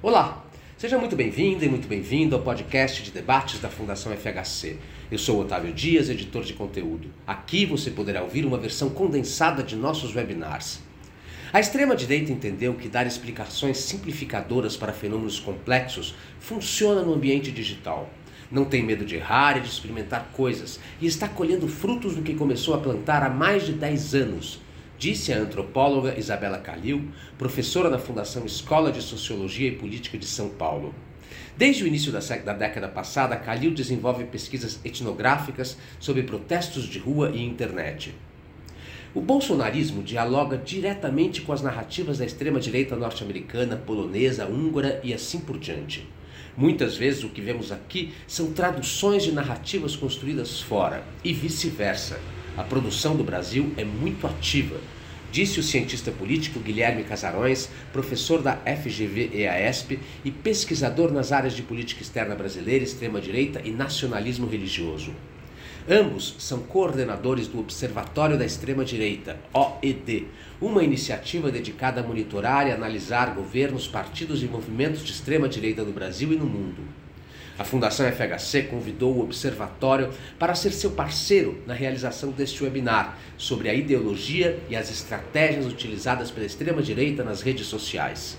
Olá, seja muito bem-vindo e muito bem-vindo ao podcast de debates da Fundação FHC. Eu sou Otávio Dias, editor de conteúdo. Aqui você poderá ouvir uma versão condensada de nossos webinars. A extrema-direita entendeu que dar explicações simplificadoras para fenômenos complexos funciona no ambiente digital. Não tem medo de errar e de experimentar coisas e está colhendo frutos do que começou a plantar há mais de 10 anos disse a antropóloga Isabela Calil, professora na Fundação Escola de Sociologia e Política de São Paulo. Desde o início da, da década passada, Calil desenvolve pesquisas etnográficas sobre protestos de rua e internet. O bolsonarismo dialoga diretamente com as narrativas da extrema-direita norte-americana, polonesa, húngara e assim por diante. Muitas vezes o que vemos aqui são traduções de narrativas construídas fora e vice-versa. A produção do Brasil é muito ativa, disse o cientista político Guilherme Casarões, professor da FGV-EASP e pesquisador nas áreas de política externa brasileira, extrema-direita e nacionalismo religioso. Ambos são coordenadores do Observatório da Extrema-Direita, OED, uma iniciativa dedicada a monitorar e analisar governos, partidos e movimentos de extrema-direita no Brasil e no mundo. A Fundação FHC convidou o Observatório para ser seu parceiro na realização deste webinar sobre a ideologia e as estratégias utilizadas pela extrema-direita nas redes sociais.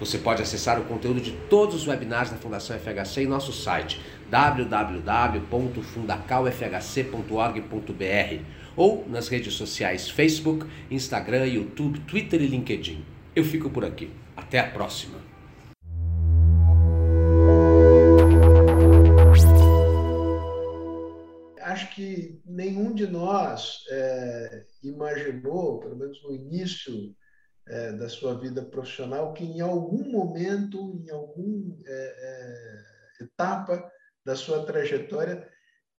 Você pode acessar o conteúdo de todos os webinars da Fundação FHC em nosso site www.fundacalfhc.org.br ou nas redes sociais Facebook, Instagram, YouTube, Twitter e LinkedIn. Eu fico por aqui. Até a próxima! Acho que nenhum de nós é, imaginou, pelo menos no início é, da sua vida profissional, que em algum momento, em alguma é, é, etapa da sua trajetória,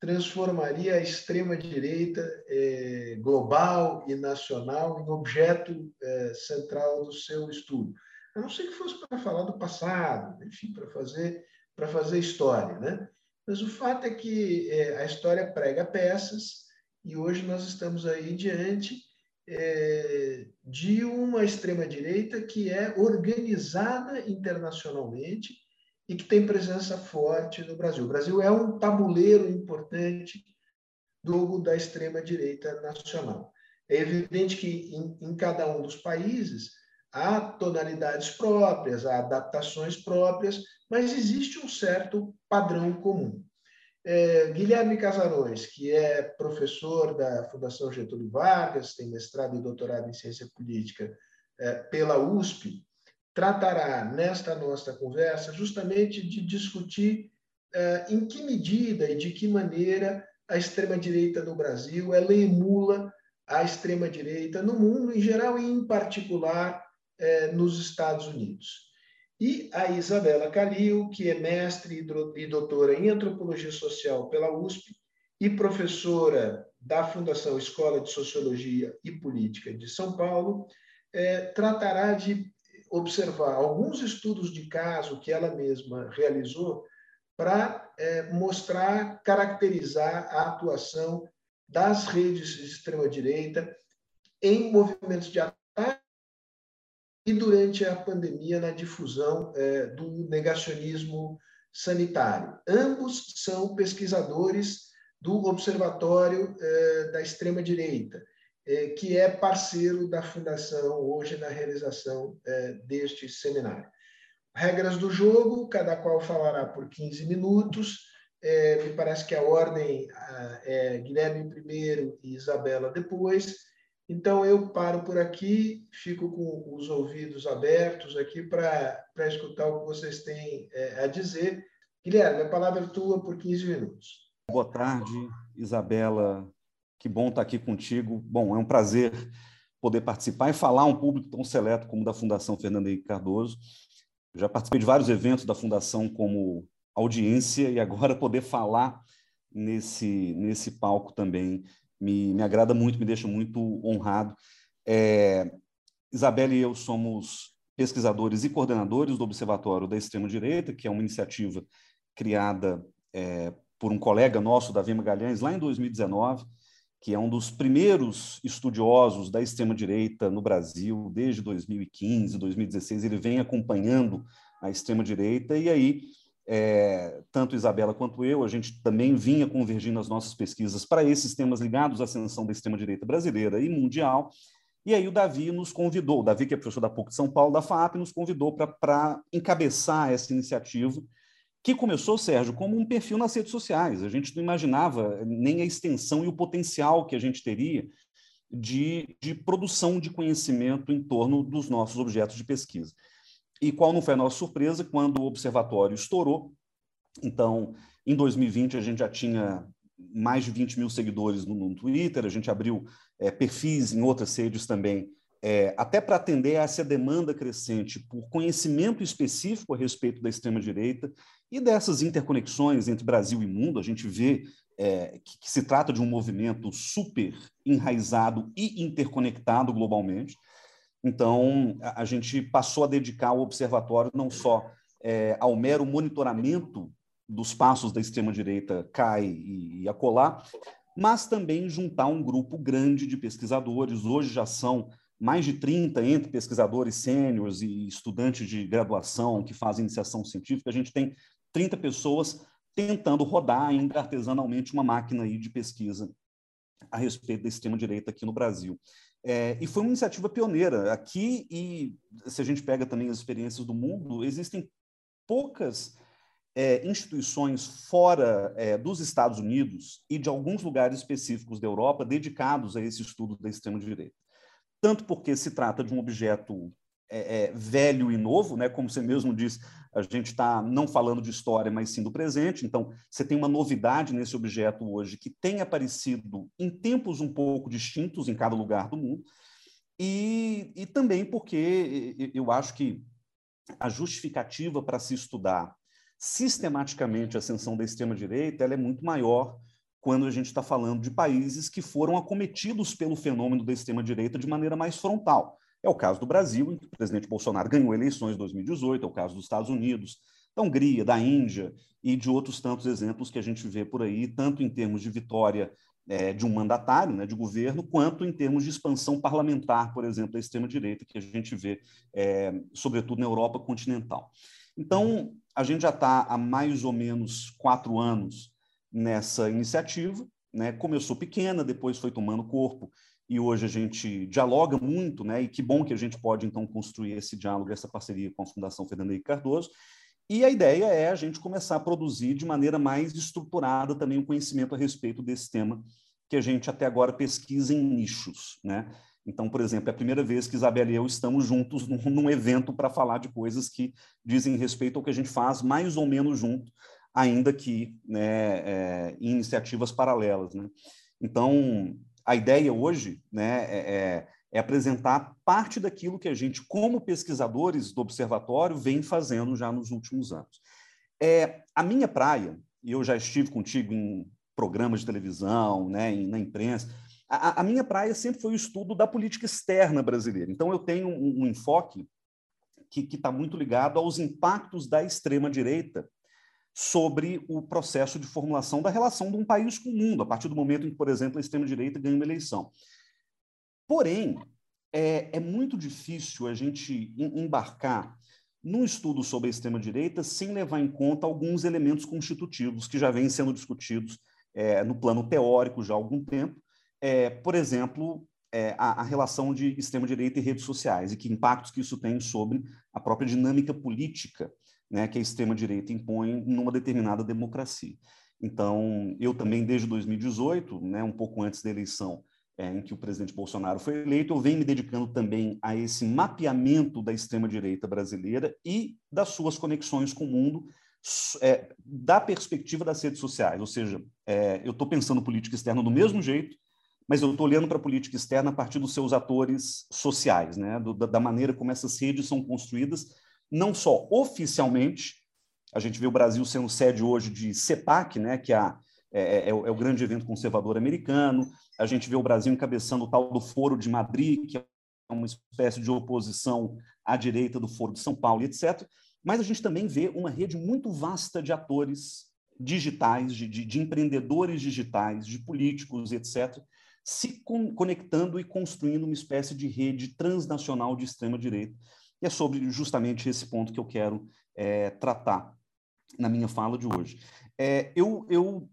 transformaria a extrema-direita é, global e nacional em objeto é, central do seu estudo. A não ser que fosse para falar do passado, enfim, para fazer, para fazer história. Né? Mas o fato é que é, a história prega peças e hoje nós estamos aí diante é, de uma extrema-direita que é organizada internacionalmente e que tem presença forte no Brasil. O Brasil é um tabuleiro importante do da extrema-direita nacional. É evidente que em, em cada um dos países há tonalidades próprias, há adaptações próprias, mas existe um certo padrão comum. É, Guilherme Casarões, que é professor da Fundação Getúlio Vargas, tem mestrado e doutorado em ciência política é, pela USP, tratará nesta nossa conversa justamente de discutir é, em que medida e de que maneira a extrema-direita no Brasil ela emula a extrema-direita no mundo em geral e, em particular, é, nos Estados Unidos. E a Isabela Calil, que é mestre e doutora em antropologia social pela USP e professora da Fundação Escola de Sociologia e Política de São Paulo, é, tratará de observar alguns estudos de caso que ela mesma realizou para é, mostrar, caracterizar a atuação das redes de extrema-direita em movimentos de e durante a pandemia na difusão é, do negacionismo sanitário. Ambos são pesquisadores do Observatório é, da Extrema-Direita, é, que é parceiro da Fundação hoje na realização é, deste seminário. Regras do jogo, cada qual falará por 15 minutos. Me parece que a ordem é Guilherme primeiro e Isabela depois então, eu paro por aqui, fico com os ouvidos abertos aqui para escutar o que vocês têm é, a dizer. Guilherme, a palavra é tua por 15 minutos. Boa tarde, Isabela. Que bom estar aqui contigo. Bom, é um prazer poder participar e falar a um público tão seleto como da Fundação Fernando Henrique Cardoso. Já participei de vários eventos da Fundação como audiência e agora poder falar nesse, nesse palco também me, me agrada muito, me deixa muito honrado. É, Isabela e eu somos pesquisadores e coordenadores do Observatório da Extrema-Direita, que é uma iniciativa criada é, por um colega nosso, Davi Magalhães, lá em 2019, que é um dos primeiros estudiosos da extrema-direita no Brasil, desde 2015, 2016. Ele vem acompanhando à extrema-direita, e aí é, tanto Isabela quanto eu, a gente também vinha convergindo as nossas pesquisas para esses temas ligados à ascensão da extrema-direita brasileira e mundial. E aí o Davi nos convidou, o Davi, que é professor da PUC de São Paulo, da FAP, nos convidou para encabeçar essa iniciativa, que começou, Sérgio, como um perfil nas redes sociais. A gente não imaginava nem a extensão e o potencial que a gente teria de, de produção de conhecimento em torno dos nossos objetos de pesquisa. E qual não foi a nossa surpresa quando o observatório estourou? Então, em 2020, a gente já tinha mais de 20 mil seguidores no, no Twitter, a gente abriu é, perfis em outras redes também, é, até para atender a essa demanda crescente por conhecimento específico a respeito da extrema-direita e dessas interconexões entre Brasil e mundo. A gente vê é, que, que se trata de um movimento super enraizado e interconectado globalmente. Então, a, gente passou a dedicar o observatório não só é, ao mero monitoramento dos passos da extrema-direita cai e, e acolá, mas também juntar um grupo grande de pesquisadores. Hoje já são mais de 30 entre pesquisadores sêniores e estudantes de graduação que fazem iniciação científica. A gente tem 30 pessoas tentando rodar ainda artesanalmente uma máquina aí de pesquisa a respeito da extrema-direita aqui no Brasil. É, e foi uma iniciativa pioneira. Aqui, e se a gente pega também as experiências do mundo, existem poucas é, instituições fora é, dos Estados Unidos e de alguns lugares específicos da Europa dedicados a esse estudo da extrema-direita. Tanto porque se trata de um objeto é, é, velho e novo, né? como você mesmo disse, a gente está não falando de história, mas sim do presente. Então, você tem uma novidade nesse objeto hoje que tem aparecido em tempos um pouco distintos em cada lugar do mundo. E, e também porque eu acho que a justificativa para se estudar sistematicamente a ascensão da extrema-direita é muito maior quando a gente está falando de países que foram acometidos pelo fenômeno da extrema-direita de maneira mais frontal. É o caso do Brasil, em que o presidente Bolsonaro ganhou eleições em 2018, é o caso dos Estados Unidos, da Hungria, da Índia e de outros tantos exemplos que a gente vê por aí, tanto em termos de vitória é, de um mandatário, né, de governo, quanto em termos de expansão parlamentar, por exemplo, da extrema-direita, que a gente vê, é, sobretudo na Europa continental. Então, a gente já está há mais ou menos quatro anos nessa iniciativa, né? começou pequena, depois foi tomando corpo e hoje a gente dialoga muito, né? E que bom que a gente pode então construir esse diálogo, essa parceria com a Fundação Fernando Henrique Cardoso. E a ideia é a gente começar a produzir de maneira mais estruturada também o conhecimento a respeito desse tema que a gente até agora pesquisa em nichos, né? Então, por exemplo, é a primeira vez que Isabela e eu estamos juntos num, num evento para falar de coisas que dizem respeito ao que a gente faz mais ou menos junto, ainda que né, é, em iniciativas paralelas, né? Então, a ideia hoje né, é, é, é, apresentar parte daquilo que a gente, como pesquisadores do observatório, vem fazendo já nos últimos anos. É, a minha praia, e eu já estive contigo em programas de televisão, né, na imprensa, a, a minha praia sempre foi o estudo da política externa brasileira. Então, eu tenho um, um enfoque que está muito ligado aos impactos da extrema-direita sobre o processo de formulação da relação de um país com o mundo, a partir do momento em que, por exemplo, a extrema-direita ganha uma eleição. Porém, é, é muito difícil a gente embarcar num estudo sobre a extrema-direita sem levar em conta alguns elementos constitutivos que já vêm sendo discutidos é, no plano teórico já há algum tempo. É, por exemplo, é, a, a, relação de extrema-direita e redes sociais e que impactos que isso tem sobre a própria dinâmica política né, que a extrema-direita impõe numa determinada democracia. Então, eu também, desde 2018, né, um pouco antes da eleição é, em que o presidente Bolsonaro foi eleito, eu venho me dedicando também a esse mapeamento da extrema-direita brasileira e das suas conexões com o mundo, é, da perspectiva das redes sociais. Ou seja, é, eu estou pensando política externa do mesmo jeito, mas eu estou olhando para a política externa a partir dos seus atores sociais, né? Do, da maneira como essas redes são construídas não só oficialmente, a gente vê o Brasil sendo sede hoje de CEPAC, né, que é, a, é, é, é, o grande evento conservador americano, a gente vê o Brasil encabeçando o tal do Foro de Madrid, que é uma espécie de oposição à direita do Foro de São Paulo, etc. Mas a gente também vê uma rede muito vasta de atores digitais, de, de, de empreendedores digitais, de políticos, etc., se con conectando e construindo uma espécie de rede transnacional de extrema-direita, e é sobre justamente esse ponto que eu quero é, tratar na minha fala de hoje. É, eu, eu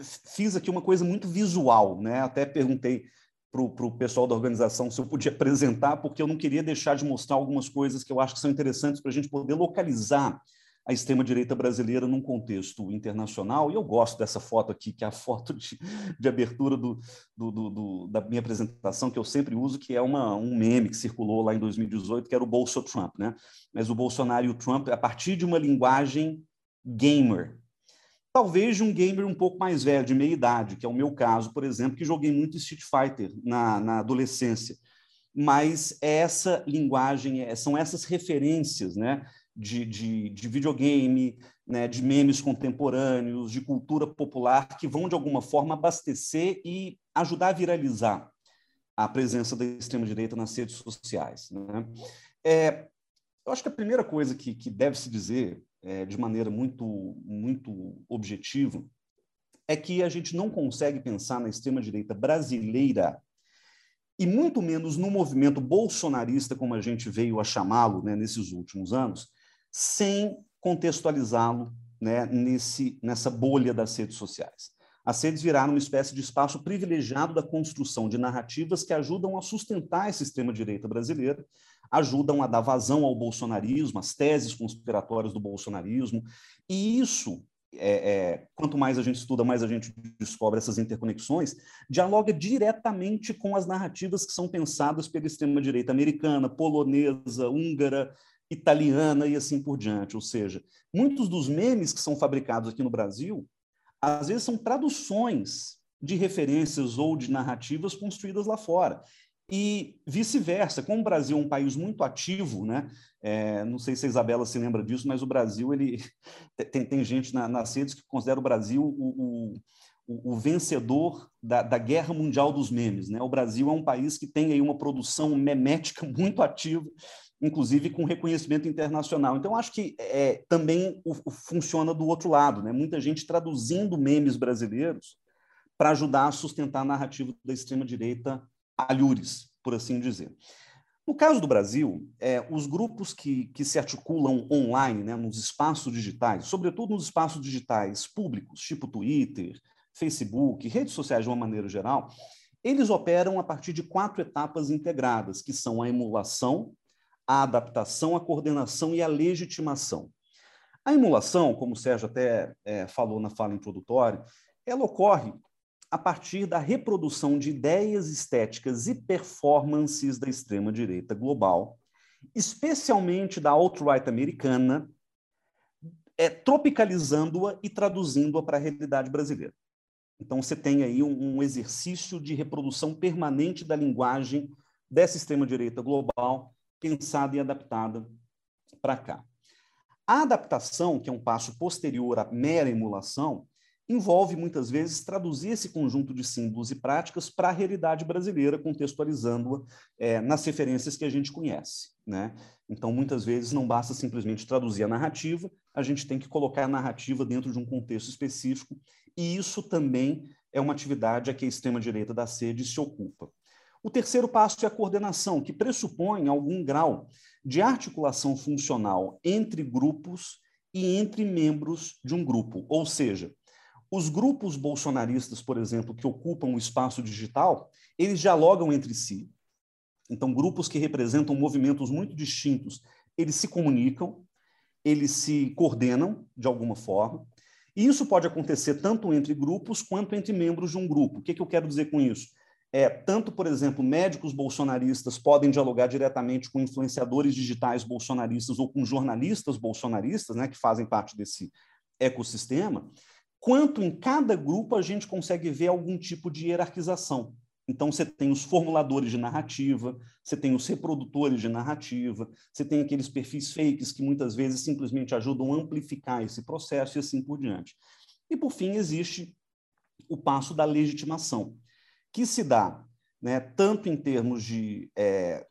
fiz aqui uma coisa muito visual, né? Até perguntei para o pessoal da organização se eu podia apresentar, porque eu não queria deixar de mostrar algumas coisas que eu acho que são interessantes para a gente poder localizar a extrema-direita brasileira num contexto internacional, e eu gosto dessa foto aqui, que é a foto de, de abertura do, do, do, da minha apresentação, que eu sempre uso, que é uma, um meme que circulou lá em 2018, que era o Bolso Trump, né? Mas o Bolsonaro e o Trump, a partir de uma linguagem gamer, talvez de um gamer um pouco mais velho, de meia idade, que é o meu caso, por exemplo, que joguei muito Street Fighter na, na adolescência. Mas é essa linguagem, é, são essas referências, né? De, de, de videogame, né, de memes contemporâneos, de cultura popular, que vão, de alguma forma, abastecer e ajudar a viralizar a presença da extrema-direita nas redes sociais. Né? É, eu acho que a primeira coisa que, que deve se dizer, é, de maneira muito, muito objetiva, é que a gente não consegue pensar na extrema-direita brasileira e muito menos no movimento bolsonarista, como a gente veio a chamá-lo né, nesses últimos anos, sem contextualizá-lo né, nesse, nessa bolha das redes sociais. As redes viraram uma espécie de espaço privilegiado da construção de narrativas que ajudam a sustentar esse extrema-direita brasileira, ajudam a dar vazão ao bolsonarismo, às teses conspiratórias do bolsonarismo, e isso, é, é, quanto mais a gente estuda, mais a gente descobre essas interconexões, dialoga diretamente com as narrativas que são pensadas pela extrema-direita americana, polonesa, húngara, italiana e assim por diante. Ou seja, muitos dos memes que são fabricados aqui no Brasil, às vezes são traduções de referências ou de narrativas construídas lá fora. E vice-versa, como o Brasil é um país muito ativo, né? É, não sei se a Isabela se lembra disso, mas o Brasil ele tem, tem gente na, nas redes que considera o Brasil o, o, o vencedor da, da, guerra mundial dos memes. Né? O Brasil é um país que tem aí uma produção memética muito ativa inclusive com reconhecimento internacional. Então, acho que é, também o, o funciona do outro lado, né? muita gente traduzindo memes brasileiros para ajudar a sustentar a narrativa da extrema-direita alhures, por assim dizer. No caso do Brasil, é, os grupos que, que se articulam online, né, nos espaços digitais, sobretudo nos espaços digitais públicos, tipo Twitter, Facebook, redes sociais de uma maneira geral, eles operam a partir de quatro etapas integradas, que são a emulação, a adaptação, a coordenação e a legitimação. A emulação, como o Sérgio até é, falou na fala introdutória, ela ocorre a partir da reprodução de ideias estéticas e performances da extrema-direita global, especialmente da alt-right americana, é, tropicalizando-a e traduzindo-a para a realidade brasileira. Então, você tem aí um, um exercício de reprodução permanente da linguagem dessa extrema-direita global pensada e adaptada para cá. A adaptação, que é um passo posterior à mera emulação, envolve muitas vezes traduzir esse conjunto de símbolos e práticas para a realidade brasileira, contextualizando-a é, nas referências que a gente conhece. Né? Então, muitas vezes não basta simplesmente traduzir a narrativa, a gente tem que colocar a narrativa dentro de um contexto específico, e isso também é uma atividade a que a extrema-direita da sede se ocupa. O terceiro passo é a coordenação, que pressupõe algum grau de articulação funcional entre grupos e entre membros de um grupo. Ou seja, os grupos bolsonaristas, por exemplo, que ocupam o espaço digital, eles dialogam entre si. Então, grupos que representam movimentos muito distintos, eles se comunicam, eles se coordenam de alguma forma. E isso pode acontecer tanto entre grupos quanto entre membros de um grupo. O que, que eu quero dizer com isso? É, tanto, por exemplo, médicos bolsonaristas podem dialogar diretamente com influenciadores digitais bolsonaristas ou com jornalistas bolsonaristas, né, que fazem parte desse ecossistema, quanto em cada grupo a gente consegue ver algum tipo de hierarquização. Então, você tem os formuladores de narrativa, você tem os reprodutores de narrativa, você tem aqueles perfis fakes que muitas vezes simplesmente ajudam a amplificar esse processo e assim por diante. E, por fim, existe o passo da legitimação que se dá né, tanto em termos de é,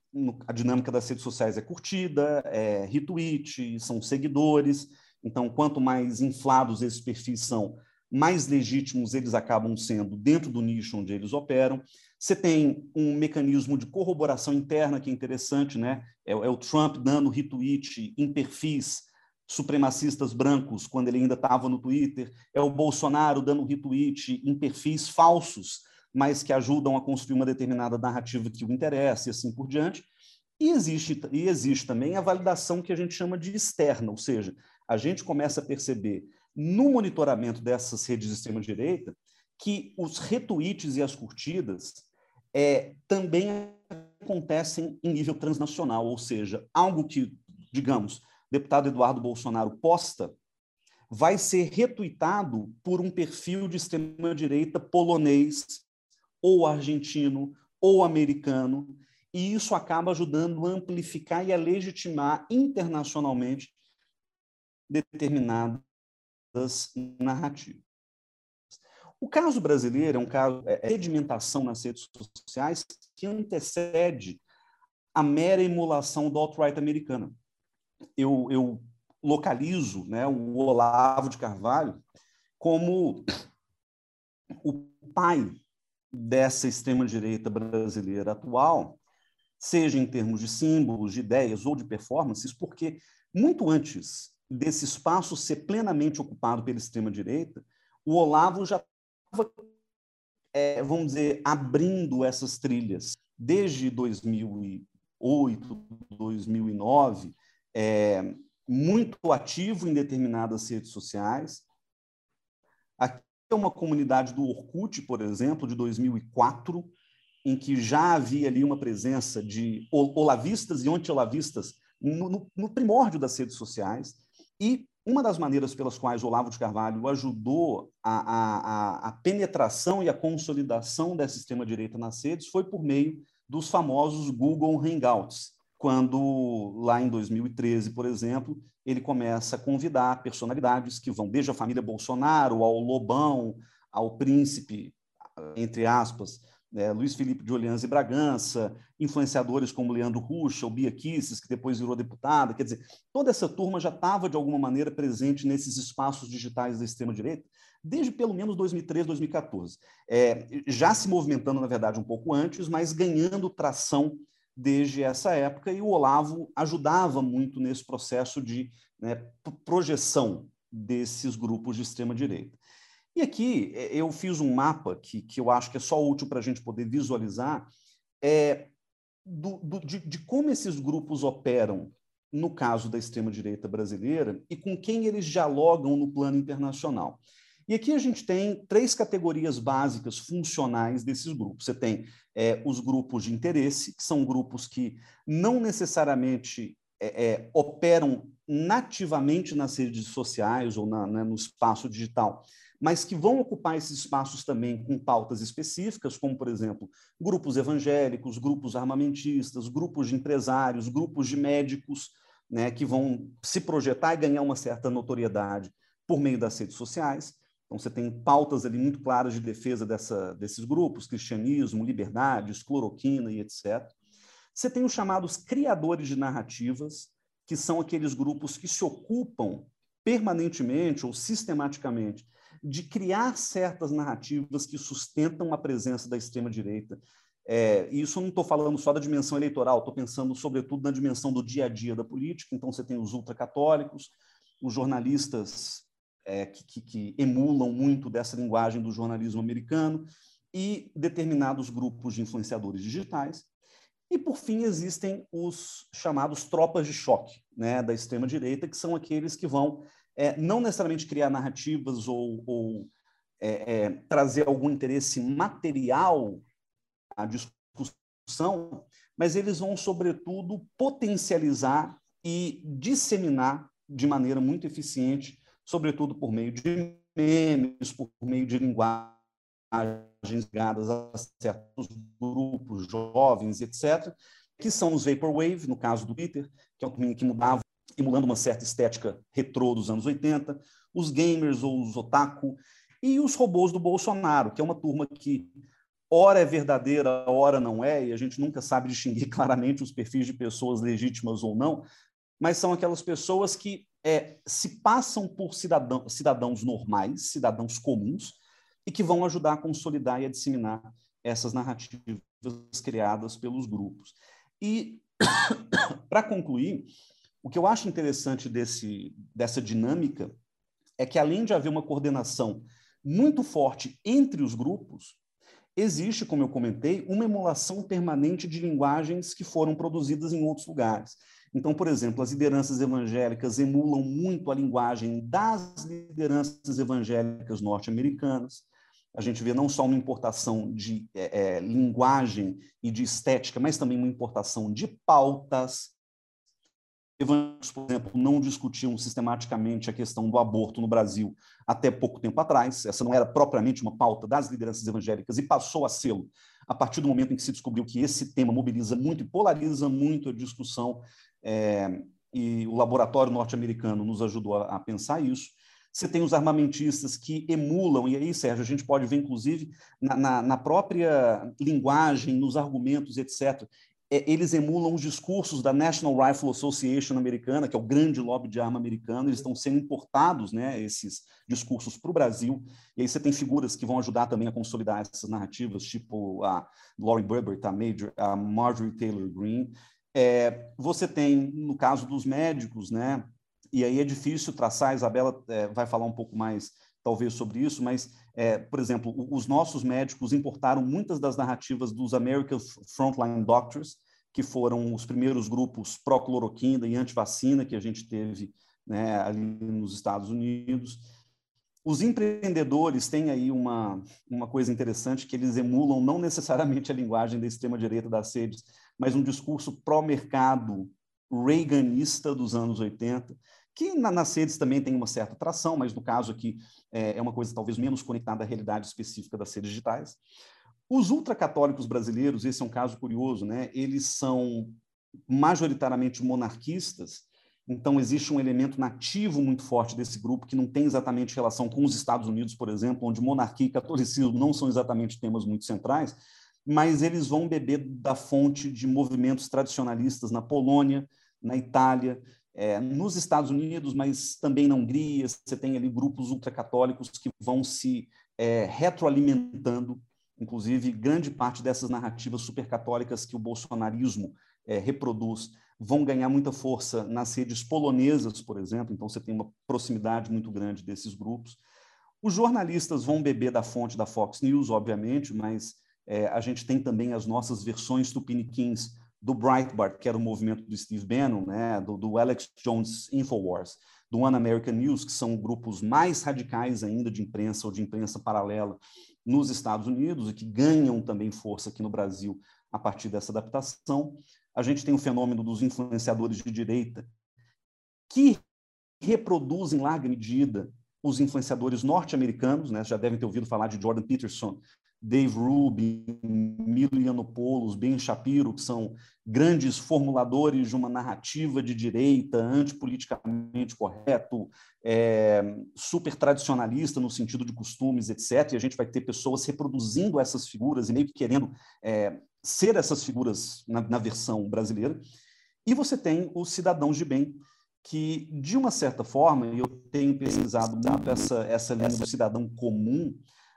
a dinâmica das redes sociais é curtida, é retweet, são seguidores. Então, quanto mais inflados esses perfis são, mais legítimos eles acabam sendo dentro do nicho onde eles operam. Você tem um mecanismo de corroboração interna que é interessante, né? É, é o Trump dando retweet em perfis supremacistas brancos, quando ele ainda estava no Twitter, é o Bolsonaro dando retweet em perfis falsos, mas que ajudam a construir uma determinada narrativa que o interessa e assim por diante. E existe, e existe também a validação que a gente chama de externa, ou seja, a gente começa a perceber no monitoramento dessas redes de extrema-direita que os retweets e as curtidas é, também acontecem em nível transnacional, ou seja, algo que, digamos, deputado Eduardo Bolsonaro posta vai ser retuitado por um perfil de extrema-direita polonês ou argentino ou americano, e isso acaba ajudando a amplificar e a legitimar internacionalmente determinadas narrativas. O caso brasileiro é um caso é, é sedimentação nas redes sociais que antecede a mera emulação do alt-right americana. Eu, eu localizo né, o Olavo de Carvalho como o pai dessa extrema-direita brasileira atual, seja em termos de símbolos, de ideias ou de performances, porque muito antes desse espaço ser plenamente ocupado pela extrema-direita, o Olavo já estava, é, vamos dizer, abrindo essas trilhas. Desde 2008, 2009, é, muito ativo em determinadas redes sociais. Aqui uma comunidade do Orkut, por exemplo, de 2004, em que já havia ali uma presença de olavistas e anti-olavistas no, no, no primórdio das redes sociais. E uma das maneiras pelas quais Olavo de Carvalho ajudou a, a, a penetração e a consolidação dessa extrema-direita nas redes foi por meio dos famosos Google Hangouts, quando, lá em 2013, por exemplo, ele começa a convidar personalidades que vão desde a família Bolsonaro ao Lobão, ao príncipe, entre aspas, né, Luiz Felipe de Orleans e Bragança, influenciadores como Leandro o Bia Kisses, que depois virou deputada, quer dizer, toda essa turma já estava, de alguma maneira, presente nesses espaços digitais da extrema-direita, desde pelo menos 2013, 2014. É, já se movimentando, na verdade, um pouco antes, mas ganhando tração desde essa época, e o Olavo ajudava muito nesse processo de né, projeção desses grupos de extrema-direita. E aqui é, eu fiz um mapa que, que eu acho que é só útil para a gente poder visualizar é, do, do, de, de como esses grupos operam no caso da extrema-direita brasileira e com quem eles dialogam no plano internacional. E aqui a gente tem três categorias básicas funcionais desses grupos. Você tem é, os grupos de interesse, que são grupos que não necessariamente é, é, operam nativamente nas redes sociais ou na, né, no espaço digital, mas que vão ocupar esses espaços também com pautas específicas, como, por exemplo, grupos evangélicos, grupos armamentistas, grupos de empresários, grupos de médicos, né, que vão se projetar e ganhar uma certa notoriedade por meio das redes sociais. Então, você tem pautas ali muito claras de defesa dessa, desses grupos, cristianismo, liberdades, cloroquina e etc. Você tem os chamados criadores de narrativas, que são aqueles grupos que se ocupam permanentemente ou sistematicamente de criar certas narrativas que sustentam a presença da extrema-direita. É, e isso eu não estou falando só da dimensão eleitoral, estou pensando sobretudo na dimensão do dia a dia da política. Então, você tem os ultracatólicos, os jornalistas é, que, que, que emulam muito dessa linguagem do jornalismo americano e determinados grupos de influenciadores digitais. E, por fim, existem os chamados tropas de choque né, da extrema-direita, que são aqueles que vão é, não necessariamente criar narrativas ou, ou é, é, trazer algum interesse material à discussão, mas eles vão, sobretudo, potencializar e disseminar de maneira muito eficiente, sobretudo por meio de memes, por meio de linguagens ligadas a certos grupos jovens, etc., que são os Vaporwave, no caso do Twitter, que é um que mudava emulando uma certa estética retrô dos anos 80, os gamers ou os otaku, e os robôs do Bolsonaro, que é uma turma que ora é verdadeira, ora não é, e a gente nunca sabe distinguir claramente os perfis de pessoas legítimas ou não, mas são aquelas pessoas que é, se passam por cidadão, cidadãos normais, cidadãos comuns, e que vão ajudar a consolidar e a disseminar essas narrativas criadas pelos grupos. E, para concluir, O que eu acho interessante desse, dessa dinâmica é que, além de haver uma coordenação muito forte entre os grupos, existe, como eu comentei, uma emulação permanente de linguagens que foram produzidas em outros lugares. Então, por exemplo, as lideranças evangélicas emulam muito a linguagem das lideranças evangélicas norte-americanas. A gente vê não só uma importação de é, linguagem e de estética, mas também uma importação de pautas, evangélicos, por exemplo, não discutiam sistematicamente a questão do aborto no Brasil até pouco tempo atrás. Essa não era propriamente uma pauta das lideranças evangélicas e passou a ser a partir do momento em que se descobriu que esse tema mobiliza muito e polariza muito a discussão. É, e o laboratório norte-americano nos ajudou a, a pensar isso. Você tem os armamentistas que emulam, e aí, Sérgio, a gente pode ver, inclusive, na, na, na própria linguagem, nos argumentos, etc., eles emulam os discursos da National Rifle Association americana, que é o grande lobby de arma americano, eles estão sendo importados, né, esses discursos para o Brasil, e aí você tem figuras que vão ajudar também a consolidar essas narrativas, tipo a Lauren Burber, a, Major, a Marjorie Taylor Greene. É, você tem, no caso dos médicos, né, e aí é difícil traçar, a Isabela é, vai falar um pouco mais, talvez, sobre isso, mas é, por exemplo, os nossos médicos importaram muitas das narrativas dos American Frontline Doctors, que foram os primeiros grupos pró-cloroquina e anti-vacina que a gente teve né, ali nos Estados Unidos. Os empreendedores têm aí uma, uma coisa interessante, que eles emulam não necessariamente a linguagem da extrema-direita das redes, mas um discurso pró-mercado reaganista dos anos 80, que na, nas redes também tem uma certa atração, mas no caso aqui é, é uma coisa talvez menos conectada à realidade específica das redes digitais. Os ultracatólicos brasileiros, esse é um caso curioso, né? eles são majoritariamente monarquistas, então existe um elemento nativo muito forte desse grupo que não tem exatamente relação com os Estados Unidos, por exemplo, onde monarquia e catolicismo não são exatamente temas muito centrais, mas eles vão beber da fonte de movimentos tradicionalistas na Polônia, na Itália, é, nos Estados Unidos, mas também na Hungria, você tem ali grupos ultracatólicos que vão se é, retroalimentando. Inclusive, grande parte dessas narrativas supercatólicas que o bolsonarismo é, reproduz vão ganhar muita força nas redes polonesas, por exemplo, então você tem uma proximidade muito grande desses grupos. Os jornalistas vão beber da fonte da Fox News, obviamente, mas é, a gente tem também as nossas versões tupiniquins do Breitbart, que era o movimento do Steve Bannon, né, do, do Alex Jones Infowars, do One American News, que são grupos mais radicais ainda de imprensa ou de imprensa paralela nos Estados Unidos e que ganham também força aqui no Brasil a partir dessa adaptação. A gente tem o fenômeno dos influenciadores de direita, que reproduzem em larga medida os influenciadores norte-americanos, né? já devem ter ouvido falar de Jordan Peterson, Dave Rubin, Milo Yiannopoulos, Ben Shapiro, que são grandes formuladores de uma narrativa de direita, antipoliticamente correto, é, super tradicionalista no sentido de costumes, etc. E a gente vai ter pessoas reproduzindo essas figuras e meio que querendo é, ser essas figuras na, na versão brasileira. E você tem os cidadãos de bem, que, de uma certa forma, eu tenho pesquisado muito essa, essa linha do cidadão comum,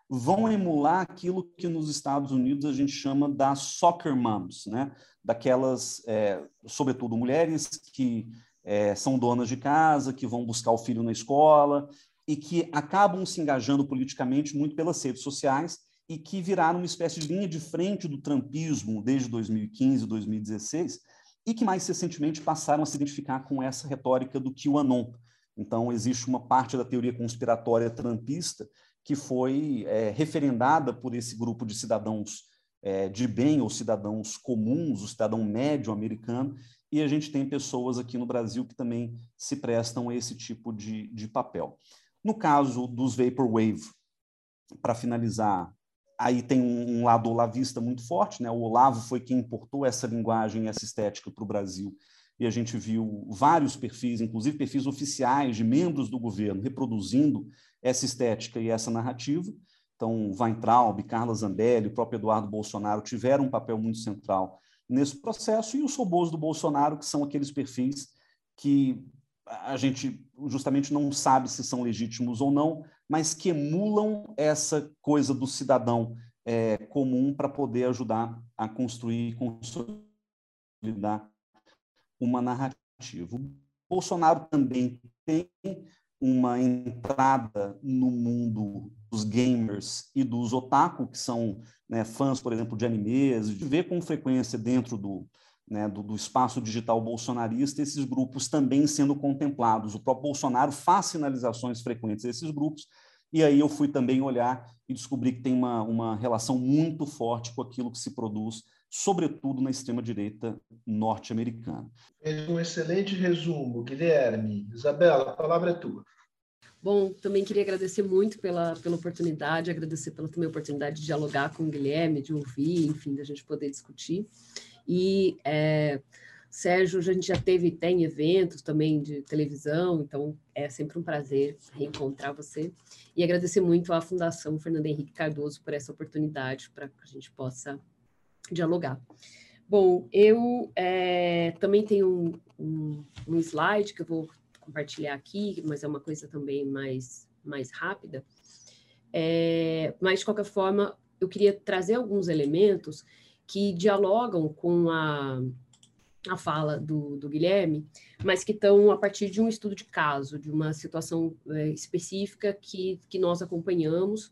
vão emular aquilo que nos Estados Unidos a gente chama das soccer moms, né? daquelas, é, sobretudo mulheres que é, são donas de casa, que vão buscar o filho na escola e que acabam se engajando politicamente muito pelas redes sociais e que viraram uma espécie de linha de frente do trumpismo desde 2015, 2016 e que mais recentemente passaram a se identificar com essa retórica do QAnon. Então, existe uma parte da teoria conspiratória trumpista que foi é, referendada por esse grupo de cidadãos é, de bem ou cidadãos comuns, o cidadão médio americano, e a gente tem pessoas aqui no Brasil que também se prestam a esse tipo de, de papel. No caso dos Vaporwave, para finalizar, aí tem um, lado olavista muito forte, né? o Olavo foi quem importou essa linguagem, essa estética para o Brasil, e a gente viu vários perfis, inclusive perfis oficiais de membros do governo, reproduzindo essa estética e essa narrativa. Então, Weintraub, Carla Zambelli, o próprio Eduardo Bolsonaro tiveram um papel muito central nesse processo, e os robôs do Bolsonaro, que são aqueles perfis que a gente justamente não sabe se são legítimos ou não, mas que emulam essa coisa do cidadão é, comum para poder ajudar a construir e consolidar uma narrativa. Bolsonaro também tem uma entrada no mundo dos gamers e dos otaku, que são né, fãs, por exemplo, de animes, de ver com frequência dentro do, né, do, do, espaço digital bolsonarista esses grupos também sendo contemplados. O próprio Bolsonaro faz sinalizações frequentes a esses grupos, e aí eu fui também olhar e descobri que tem uma, uma relação muito forte com aquilo que se produz, sobretudo na extrema-direita norte-americana. Fez um excelente resumo, Guilherme. Isabela, a palavra é tua. Bom, também queria agradecer muito pela, pela oportunidade, agradecer pela também oportunidade de dialogar com o Guilherme, de ouvir, enfim, da gente poder discutir. E, é, Sérgio, a gente já teve, tem eventos também de televisão, então é sempre um prazer reencontrar você. E agradecer muito à Fundação Fernando Henrique Cardoso por essa oportunidade para que a gente possa dialogar. Bom, eu é, também tenho um, um, um slide que eu vou compartilhar aqui, mas é uma coisa também mais, mais rápida. É, mas, de qualquer forma, eu queria trazer alguns elementos que dialogam com a, a fala do, do Guilherme, mas que estão a partir de um estudo de caso, de uma situação é, específica que, que nós acompanhamos,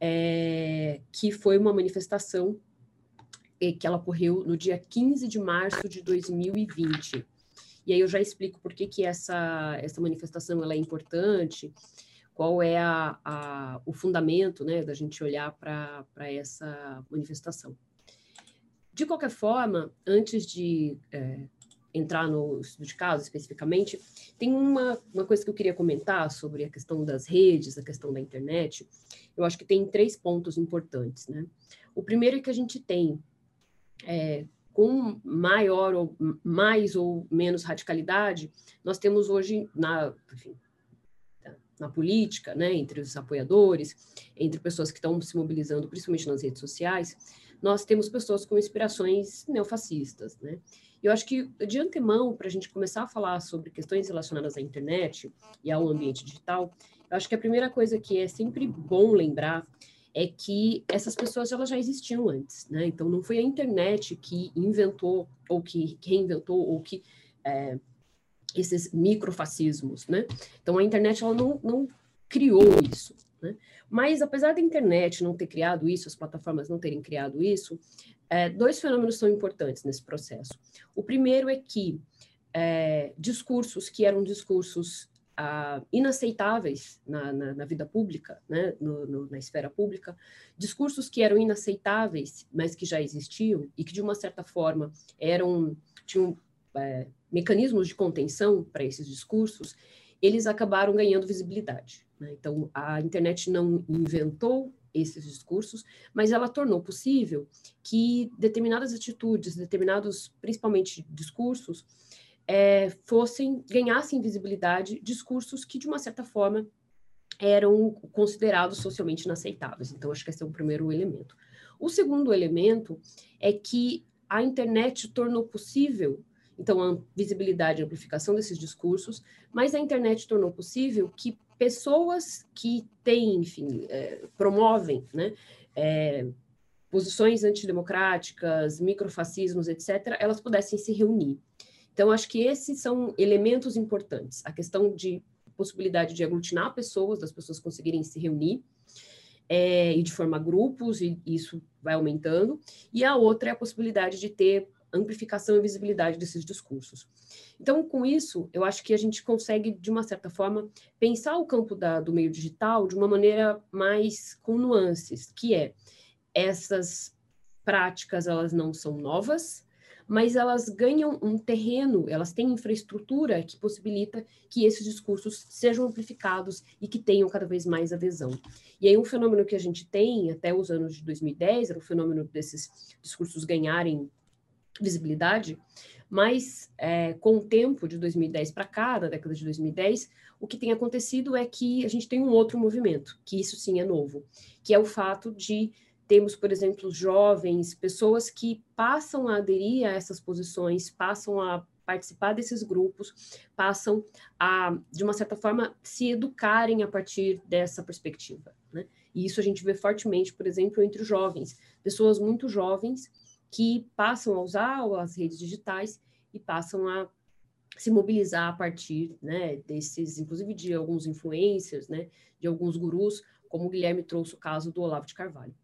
é, que foi uma manifestação que ela ocorreu no dia 15 de março de 2020. E aí eu já explico por que, que essa, essa manifestação ela é importante, qual é a, a, o fundamento né, da gente olhar para essa manifestação. De qualquer forma, antes de é, entrar no estudo de caso especificamente, tem uma, uma coisa que eu queria comentar sobre a questão das redes, a questão da internet. Eu acho que tem três pontos importantes. Né? O primeiro é que a gente tem é, com maior ou mais ou menos radicalidade, nós temos hoje na, enfim, na política, né, entre os apoiadores, entre pessoas que estão se mobilizando, principalmente nas redes sociais, nós temos pessoas com inspirações neofascistas, né? Eu acho que, de antemão, para a gente começar a falar sobre questões relacionadas à internet e ao ambiente digital, eu acho que a primeira coisa que é sempre bom lembrar é que essas pessoas elas já existiam antes, né? Então não foi a internet que inventou ou que reinventou ou que é, esses microfascismos, né? Então a internet ela não, não criou isso, né? Mas apesar da internet não ter criado isso, as plataformas não terem criado isso, é, dois fenômenos são importantes nesse processo. O primeiro é que é, discursos que eram discursos ah, inaceitáveis na, na, na, vida pública, né, no, no, na esfera pública, discursos que eram inaceitáveis, mas que já existiam e que de uma certa forma eram tinham é, mecanismos de contenção para esses discursos, eles acabaram ganhando visibilidade. Né? Então, a internet não inventou esses discursos, mas ela tornou possível que determinadas atitudes, determinados, principalmente discursos, é, fossem ganhassem visibilidade discursos que de uma certa forma eram considerados socialmente inaceitáveis. Então acho que esse é o primeiro elemento. O segundo elemento é que a internet tornou possível então a visibilidade e amplificação desses discursos, mas a internet tornou possível que pessoas que têm, enfim, é, promovem, né, é, posições antidemocráticas, microfascismos, etc., elas pudessem se reunir. Então, acho que esses são elementos importantes. A questão de possibilidade de aglutinar pessoas, das pessoas conseguirem se reunir é, e de formar grupos, e isso vai aumentando. E a outra é a possibilidade de ter amplificação e visibilidade desses discursos. Então, com isso, eu acho que a gente consegue, de uma certa forma, pensar o campo da, do meio digital de uma maneira mais com nuances, que é essas práticas, elas não são novas, mas elas ganham um terreno, elas têm infraestrutura que possibilita que esses discursos sejam amplificados e que tenham cada vez mais adesão. E aí um fenômeno que a gente tem até os anos de 2010 era o fenômeno desses discursos ganharem visibilidade, mas é, com o tempo de 2010 para cá, da década de 2010, o que tem acontecido é que a gente tem um outro movimento, que isso sim é novo, que é o fato de temos, por exemplo, jovens, pessoas que passam a aderir a essas posições, passam a participar desses grupos, passam a, de uma certa forma, se educarem a partir dessa perspectiva. Né? E isso a gente vê fortemente, por exemplo, entre os jovens, pessoas muito jovens que passam a usar as redes digitais e passam a se mobilizar a partir né, desses, inclusive de alguns influencers, né, de alguns gurus, como o Guilherme trouxe o caso do Olavo de Carvalho.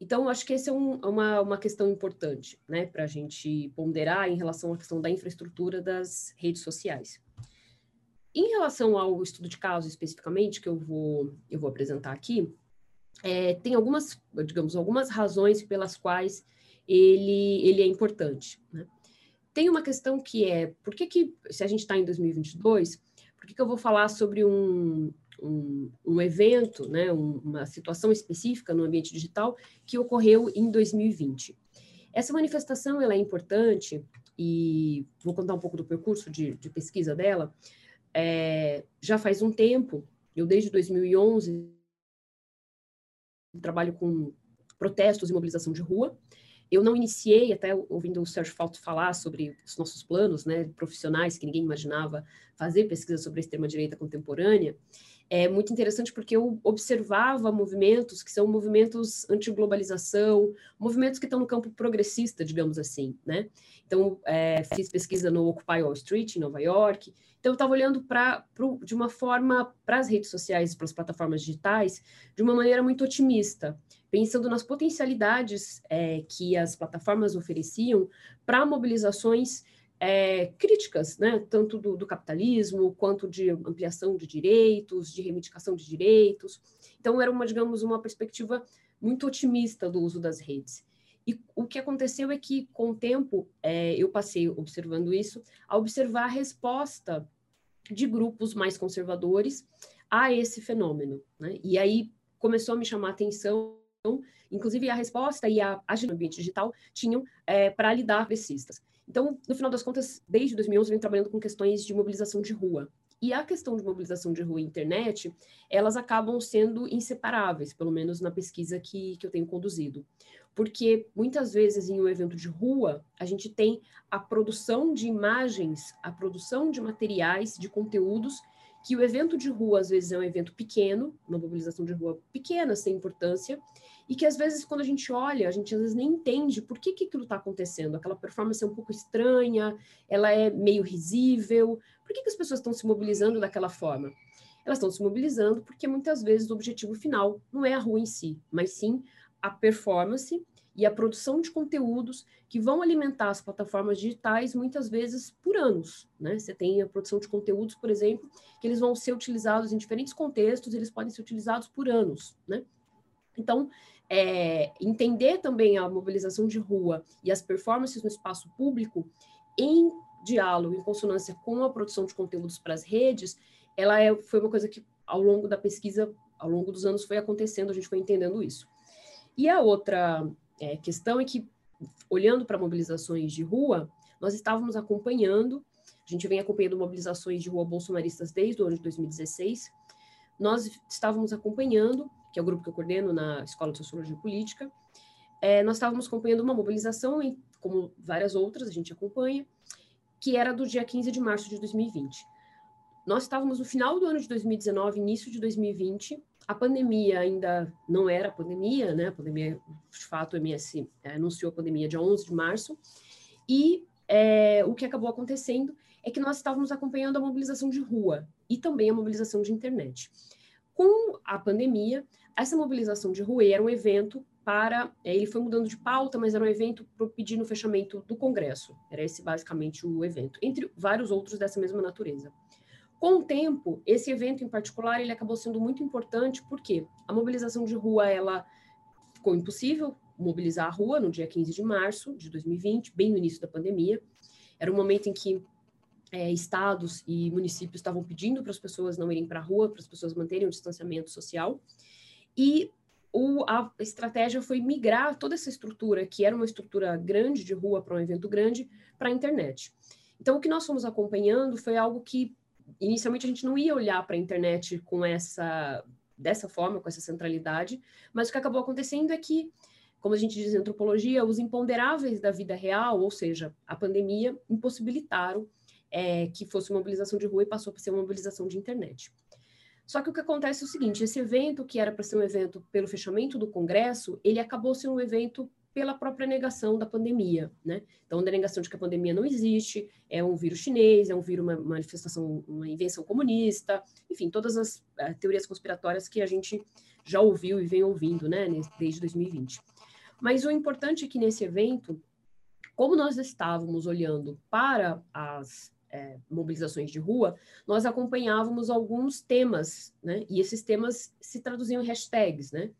Então, acho que essa é um, uma, uma questão importante né, para a gente ponderar em relação à questão da infraestrutura das redes sociais. Em relação ao estudo de caso especificamente, que eu vou, eu vou apresentar aqui, é, tem algumas, digamos, algumas razões pelas quais ele, ele é importante. Né? Tem uma questão que é, por que, que se a gente está em 2022, por que, que eu vou falar sobre um, um, um evento, né, um, uma situação específica no ambiente digital que ocorreu em 2020? Essa manifestação ela é importante e vou contar um pouco do percurso de, de pesquisa dela. É, já faz um tempo, eu desde 2011 trabalho com protestos e mobilização de rua, eu não iniciei, até ouvindo o Sérgio Falto falar sobre os nossos planos né, profissionais, que ninguém imaginava fazer pesquisa sobre a extrema-direita contemporânea, é muito interessante porque eu observava movimentos que são movimentos anti-globalização, movimentos que estão no campo progressista, digamos assim, né? Então, é, fiz pesquisa no Occupy Wall Street, em Nova York. Então, eu estava olhando para de uma forma para as redes sociais, para as plataformas digitais, de uma maneira muito otimista pensando nas potencialidades é, que as plataformas ofereciam para mobilizações é, críticas, né, tanto do, do, capitalismo quanto de ampliação de direitos, de reivindicação de direitos. Então, era uma, digamos, uma perspectiva muito otimista do uso das redes. E o que aconteceu é que, com o tempo, é, eu passei observando isso, a observar a resposta de grupos mais conservadores a esse fenômeno. Né? E aí começou a me chamar a atenção inclusive, a resposta e a agenda ambiente digital tinham é, para lidar com progressistas. Então, no final das contas, desde 2011, eu venho trabalhando com questões de mobilização de rua. E a questão de mobilização de rua e internet, elas acabam sendo inseparáveis, pelo menos na pesquisa que, que eu tenho conduzido. Porque muitas vezes em um evento de rua, a gente tem a produção de imagens, a produção de materiais, de conteúdos que o evento de rua às vezes é um evento pequeno, uma mobilização de rua pequena, sem importância, e que às vezes quando a gente olha, a gente às vezes nem entende por que, que aquilo está acontecendo. Aquela performance é um pouco estranha, ela é meio risível. Por que, que as pessoas estão se mobilizando daquela forma? Elas estão se mobilizando porque muitas vezes o objetivo final não é a rua em si, mas sim a performance e a produção de conteúdos que vão alimentar as plataformas digitais muitas vezes por anos. Né? Você tem a produção de conteúdos, por exemplo, que eles vão ser utilizados em diferentes contextos, eles podem ser utilizados por anos. Né? Então, é, entender também a mobilização de rua e as performances no espaço público em diálogo, em consonância com a produção de conteúdos para as redes, ela é, foi uma coisa que ao longo da pesquisa, ao longo dos anos foi acontecendo, a gente foi entendendo isso. E a outra é, questão é que, olhando para mobilizações de rua, nós estávamos acompanhando, a gente vem acompanhando mobilizações de rua bolsonaristas desde o ano de 2016, nós estávamos acompanhando, que é o grupo que eu coordeno na Escola de Sociologia Política, é, nós estávamos acompanhando uma mobilização, como várias outras, a gente acompanha, que era do dia 15 de março de 2020. Nós estávamos no final do ano de 2019, início de 2020, a pandemia ainda não era pandemia, né? A pandemia, de fato, o MS é, anunciou a pandemia dia 11 de março. E é, o que acabou acontecendo é que nós estávamos acompanhando a mobilização de rua e também a mobilização de internet. Com a pandemia, essa mobilização de rua era um evento para. É, ele foi mudando de pauta, mas era um evento para pedir o fechamento do Congresso. Era esse basicamente o evento, entre vários outros dessa mesma natureza. Com o tempo, esse evento em particular, ele acabou sendo muito importante porque a mobilização de rua, ela ficou impossível mobilizar a rua no dia 15 de março de 2020, bem no início da pandemia. Era um momento em que é, estados e municípios estavam pedindo para as pessoas não irem para a rua, para as pessoas manterem o distanciamento social. E o, a estratégia foi migrar toda essa estrutura, que era uma estrutura grande de rua para um evento grande, para a internet. Então, o que nós fomos acompanhando foi algo que inicialmente a gente não ia olhar para a internet com essa dessa forma, com essa centralidade, mas o que acabou acontecendo é que, como a gente diz em antropologia, os imponderáveis da vida real, ou seja, a pandemia, impossibilitaram é, que fosse uma mobilização de rua e passou para ser uma mobilização de internet. Só que o que acontece é o seguinte: esse evento, que era para ser um evento pelo fechamento do Congresso, ele acabou sendo um evento pela própria negação da pandemia, né? Então, da negação de que a pandemia não existe, é um vírus chinês, é um vírus, uma manifestação, uma invenção comunista, enfim, todas as uh, teorias conspiratórias que a gente já ouviu e vem ouvindo, né, desde 2020. Mas o importante é que nesse evento, como nós estávamos olhando para as é, mobilizações de rua, nós acompanhávamos alguns temas, né? E esses temas se traduziam em hashtags, né?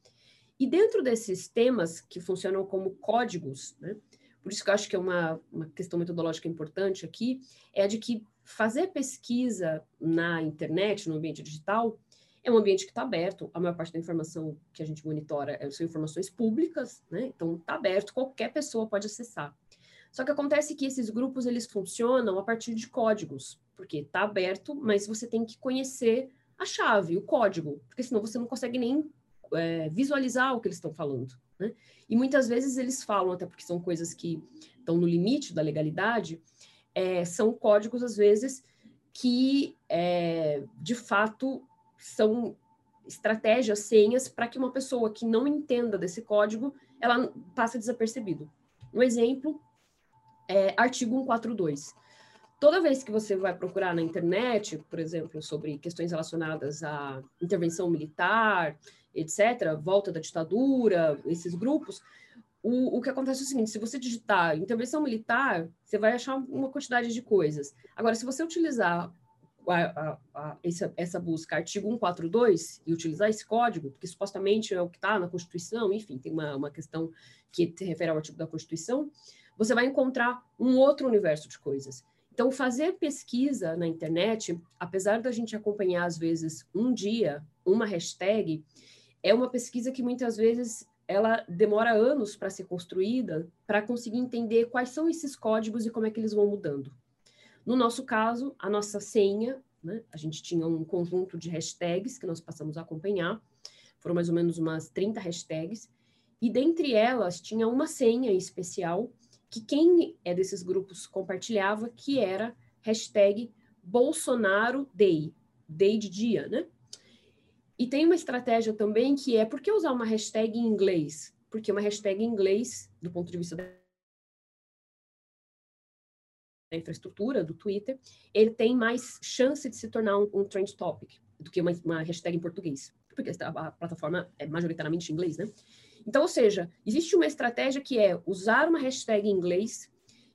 E dentro desses temas que funcionam como códigos, né? Por isso que eu acho que é uma, uma questão metodológica importante aqui, é a de que fazer pesquisa na internet, no ambiente digital, é um ambiente que está aberto, a maior parte da informação que a gente monitora é, são informações públicas, né? Então está aberto, qualquer pessoa pode acessar. Só que acontece que esses grupos eles funcionam a partir de códigos, porque está aberto, mas você tem que conhecer a chave, o código, porque senão você não consegue nem é, visualizar o que eles estão falando. Né? E muitas vezes eles falam, até porque são coisas que estão no limite da legalidade, é, são códigos, às vezes, que é, de fato são estratégias, senhas, para que uma pessoa que não entenda desse código, ela passe desapercebido. Um exemplo é artigo 142. Toda vez que você vai procurar na internet, por exemplo, sobre questões relacionadas à intervenção militar, etc., volta da ditadura, esses grupos, o, o que acontece é o seguinte: se você digitar intervenção militar, você vai achar uma quantidade de coisas. Agora, se você utilizar a, a, a, essa, essa, busca artigo 142 e utilizar esse código, porque supostamente é o que está na Constituição, enfim, tem uma, uma questão que se refere ao artigo da Constituição, você vai encontrar um outro universo de coisas. Então, fazer pesquisa na internet, apesar da gente acompanhar, às vezes, um dia, uma hashtag, é uma pesquisa que muitas vezes ela demora anos para ser construída, para conseguir entender quais são esses códigos e como é que eles vão mudando. No nosso caso, a nossa senha, né, a gente tinha um conjunto de hashtags que nós passamos a acompanhar, foram mais ou menos umas 30 hashtags, e dentre elas tinha uma senha especial que quem é desses grupos compartilhava, que era hashtag Bolsonaro Day, day de dia, né? E tem uma estratégia também que é por que usar uma hashtag em inglês? Porque uma hashtag em inglês, do ponto de vista da infraestrutura do Twitter, ele tem mais chance de se tornar um, um trend topic do que uma, uma, hashtag em português, porque a, a plataforma é majoritariamente em inglês, né? Então, ou seja, existe uma estratégia que é usar uma hashtag em inglês,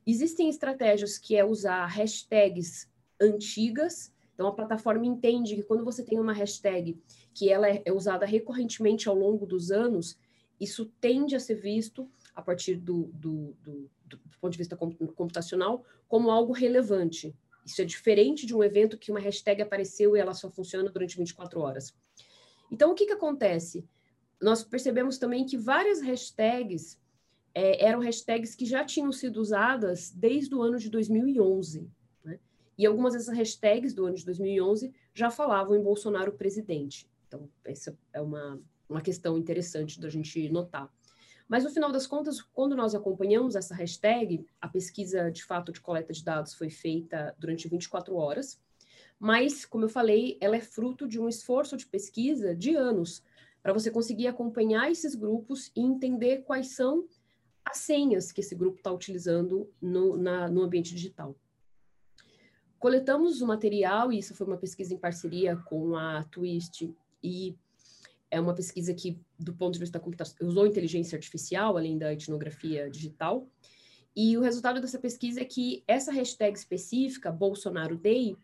existem estratégias que é usar hashtags antigas então, a plataforma entende que quando você tem uma hashtag que ela é, é usada recorrentemente ao longo dos anos, isso tende a ser visto, a partir do, do, do, do ponto de vista computacional, como algo relevante. Isso é diferente de um evento que uma hashtag apareceu e ela só funciona durante 24 horas. Então, o que, que acontece? Nós percebemos também que várias hashtags é, eram hashtags que já tinham sido usadas desde o ano de 2011. E algumas dessas hashtags do ano de 2011 já falavam em Bolsonaro presidente. Então, essa é uma, uma questão interessante da gente notar. Mas, no final das contas, quando nós acompanhamos essa hashtag, a pesquisa de fato de coleta de dados foi feita durante 24 horas, mas, como eu falei, ela é fruto de um esforço de pesquisa de anos, para você conseguir acompanhar esses grupos e entender quais são as senhas que esse grupo está utilizando no, na, no ambiente digital. Coletamos o material, e isso foi uma pesquisa em parceria com a Twist, e é uma pesquisa que, do ponto de vista da computação, usou inteligência artificial, além da etnografia digital. E o resultado dessa pesquisa é que essa hashtag específica, Bolsonaro Day,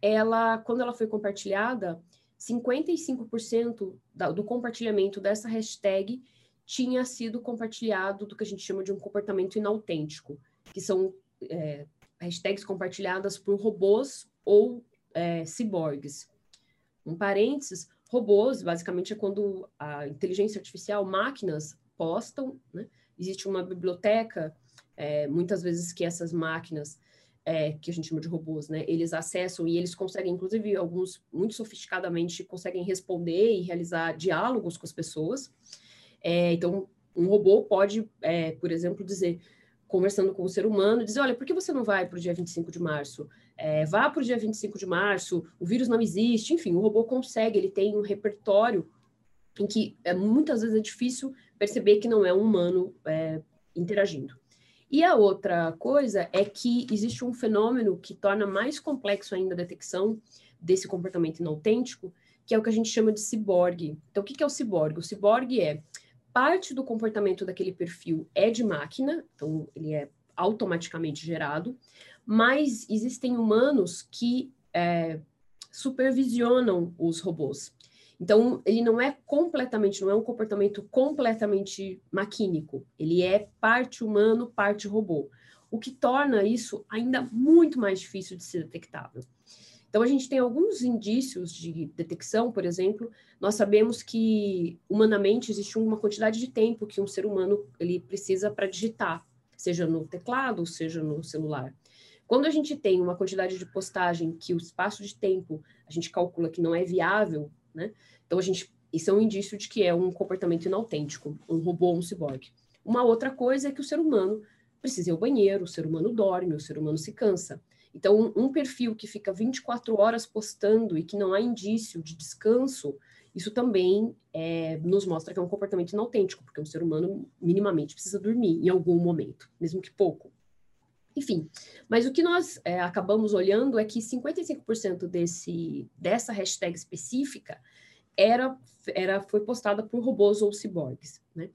ela, quando ela foi compartilhada, 55% do compartilhamento dessa hashtag tinha sido compartilhado do que a gente chama de um comportamento inautêntico, que são é, hashtags compartilhadas por robôs ou é, ciborgues. Um parênteses, robôs, basicamente, é quando a inteligência artificial, máquinas, postam, né? Existe uma biblioteca, é, muitas vezes que essas máquinas, é, que a gente chama de robôs, né? Eles acessam e eles conseguem, inclusive, alguns muito sofisticadamente, conseguem responder e realizar diálogos com as pessoas. É, então, um robô pode, é, por exemplo, dizer conversando com o ser humano, dizer, olha, por que você não vai para o dia 25 de março? É, vá para o dia 25 de março, o vírus não existe, enfim, o robô consegue, ele tem um repertório em que é, muitas vezes é difícil perceber que não é um humano é, interagindo. E a outra coisa é que existe um fenômeno que torna mais complexo ainda a detecção desse comportamento inautêntico, que é o que a gente chama de ciborgue. Então, o que é o ciborgue? O ciborgue é parte do comportamento daquele perfil é de máquina, então ele é automaticamente gerado, mas existem humanos que é, supervisionam os robôs. Então, ele não é completamente, não é um comportamento completamente maquínico. Ele é parte humano, parte robô. O que torna isso ainda muito mais difícil de ser detectável. Então, a gente tem alguns indícios de detecção, por exemplo, nós sabemos que humanamente existe uma quantidade de tempo que um ser humano ele precisa para digitar, seja no teclado, seja no celular. Quando a gente tem uma quantidade de postagem que o espaço de tempo a gente calcula que não é viável né? Então, a gente, isso é um indício de que é um comportamento inautêntico, um robô ou um ciborgue. Uma outra coisa é que o ser humano precisa ir ao banheiro, o ser humano dorme, o ser humano se cansa. Então, um, um perfil que fica 24 horas postando e que não há indício de descanso, isso também é, nos mostra que é um comportamento inautêntico, porque o ser humano minimamente precisa dormir em algum momento, mesmo que pouco. Enfim, mas o que nós é, acabamos olhando é que 55% desse, dessa hashtag específica era, era, foi postada por robôs ou ciborgues, né?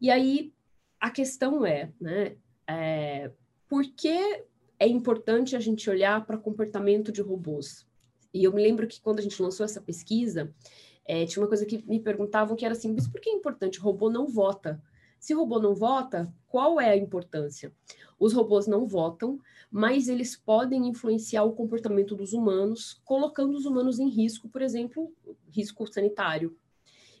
E aí, a questão é, né, é, por que é importante a gente olhar para comportamento de robôs? E eu me lembro que quando a gente lançou essa pesquisa, é, tinha uma coisa que me perguntavam que era assim, mas por que é importante? O robô não vota. Se o robô não vota, qual é a importância? Os robôs não votam, mas eles podem influenciar o comportamento dos humanos, colocando os humanos em risco, por exemplo, risco sanitário.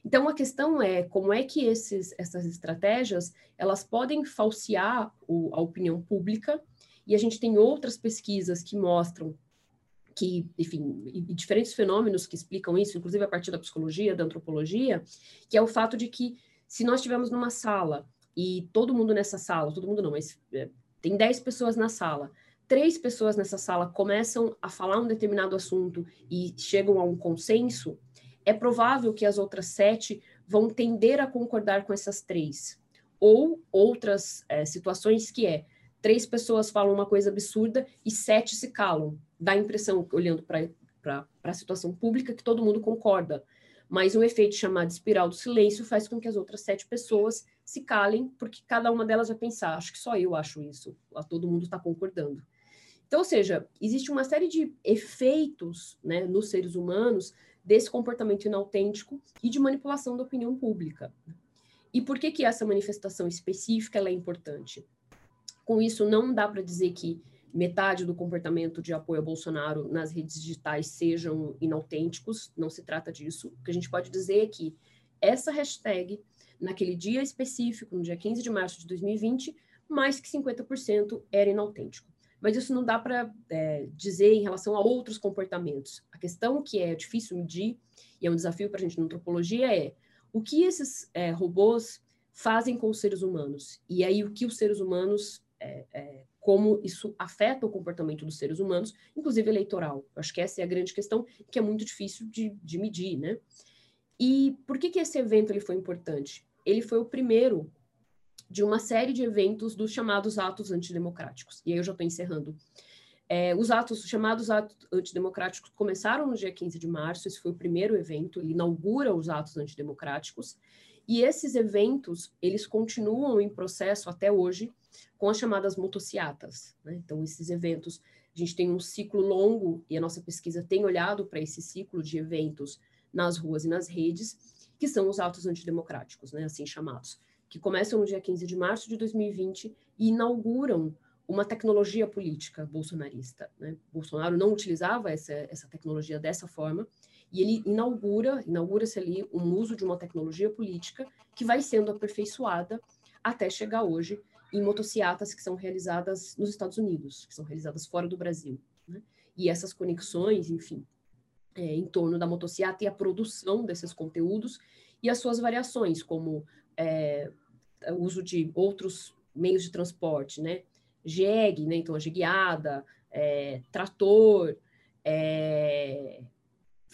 Então a questão é como é que esses, essas estratégias elas podem falsear o, a opinião pública e a gente tem outras pesquisas que mostram que, enfim, e diferentes fenômenos que explicam isso, inclusive a partir da psicologia, da antropologia, que é o fato de que se nós estivermos numa sala e todo mundo nessa sala, todo mundo não, mas é, tem 10 pessoas na sala, três pessoas nessa sala começam a falar um determinado assunto e chegam a um consenso, é provável que as outras sete vão tender a concordar com essas três. Ou outras é, situações que é três pessoas falam uma coisa absurda e sete se calam. Dá a impressão, olhando para a situação pública, que todo mundo concorda. Mas um efeito chamado espiral do silêncio faz com que as outras sete pessoas se calem, porque cada uma delas vai pensar, acho que só eu acho isso, todo mundo está concordando. Então, ou seja, existe uma série de efeitos né, nos seres humanos desse comportamento inautêntico e de manipulação da opinião pública. E por que, que essa manifestação específica é importante? Com isso, não dá para dizer que metade do comportamento de apoio a Bolsonaro nas redes digitais sejam inautênticos, não se trata disso. O que a gente pode dizer é que essa hashtag, naquele dia específico, no dia 15 de março de 2020, mais que 50% era inautêntico. Mas isso não dá para é, dizer em relação a outros comportamentos. A questão que é difícil medir, e é um desafio para a gente na antropologia, é o que esses é, robôs fazem com os seres humanos. E aí, o que os seres humanos é, é, como isso afeta o comportamento dos seres humanos, inclusive eleitoral. Eu acho que essa é a grande questão, que é muito difícil de, de medir, né? E por que, que esse evento ele foi importante? Ele foi o primeiro de uma série de eventos dos chamados atos antidemocráticos. E aí eu já estou encerrando. É, os atos, os chamados atos antidemocráticos, começaram no dia 15 de março, esse foi o primeiro evento, ele inaugura os atos antidemocráticos, e esses eventos, eles continuam em processo até hoje com as chamadas motociatas. Né? Então, esses eventos, a gente tem um ciclo longo, e a nossa pesquisa tem olhado para esse ciclo de eventos nas ruas e nas redes, que são os atos antidemocráticos, né? assim chamados, que começam no dia 15 de março de 2020 e inauguram uma tecnologia política bolsonarista. Né? Bolsonaro não utilizava essa, essa tecnologia dessa forma, e ele inaugura, inaugura-se ali um uso de uma tecnologia política que vai sendo aperfeiçoada até chegar hoje em motocicletas que são realizadas nos Estados Unidos, que são realizadas fora do Brasil. Né? E essas conexões, enfim, é, em torno da motocicleta e a produção desses conteúdos e as suas variações, como é, o uso de outros meios de transporte, né? jegue, né? então a jegueada, é, trator, é,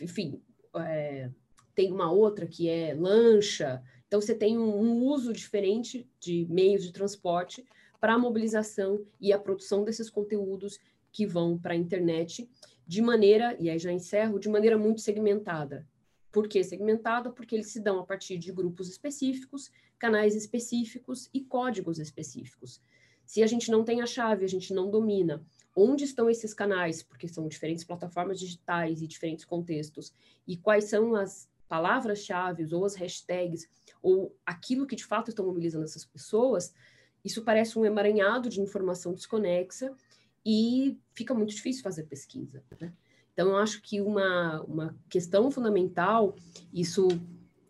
enfim, é, tem uma outra que é lancha. Então, você tem um, um uso diferente de meios de transporte para a mobilização e a produção desses conteúdos que vão para a internet de maneira, e aí já encerro, de maneira muito segmentada. Por que segmentada? Porque eles se dão a partir de grupos específicos, canais específicos e códigos específicos. Se a gente não tem a chave, a gente não domina onde estão esses canais, porque são diferentes plataformas digitais e diferentes contextos, e quais são as palavras-chave ou as hashtags, ou aquilo que de fato estão mobilizando essas pessoas, isso parece um emaranhado de informação desconexa e fica muito difícil fazer pesquisa. Né? Então, eu acho que uma, uma questão fundamental, isso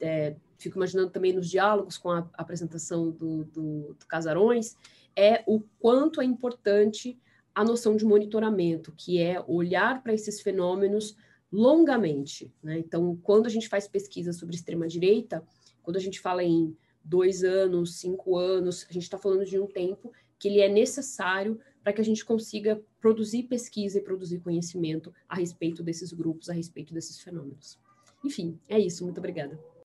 é, fico imaginando também nos diálogos com a apresentação do, do, do Casarões, é o quanto é importante a noção de monitoramento, que é olhar para esses fenômenos longamente. Né? Então, quando a gente faz pesquisa sobre extrema-direita, quando a gente fala em dois anos, cinco anos, a gente está falando de um tempo que ele é necessário para que a gente consiga produzir pesquisa e produzir conhecimento a respeito desses grupos, a respeito desses fenômenos. Enfim, é isso. Muito obrigada.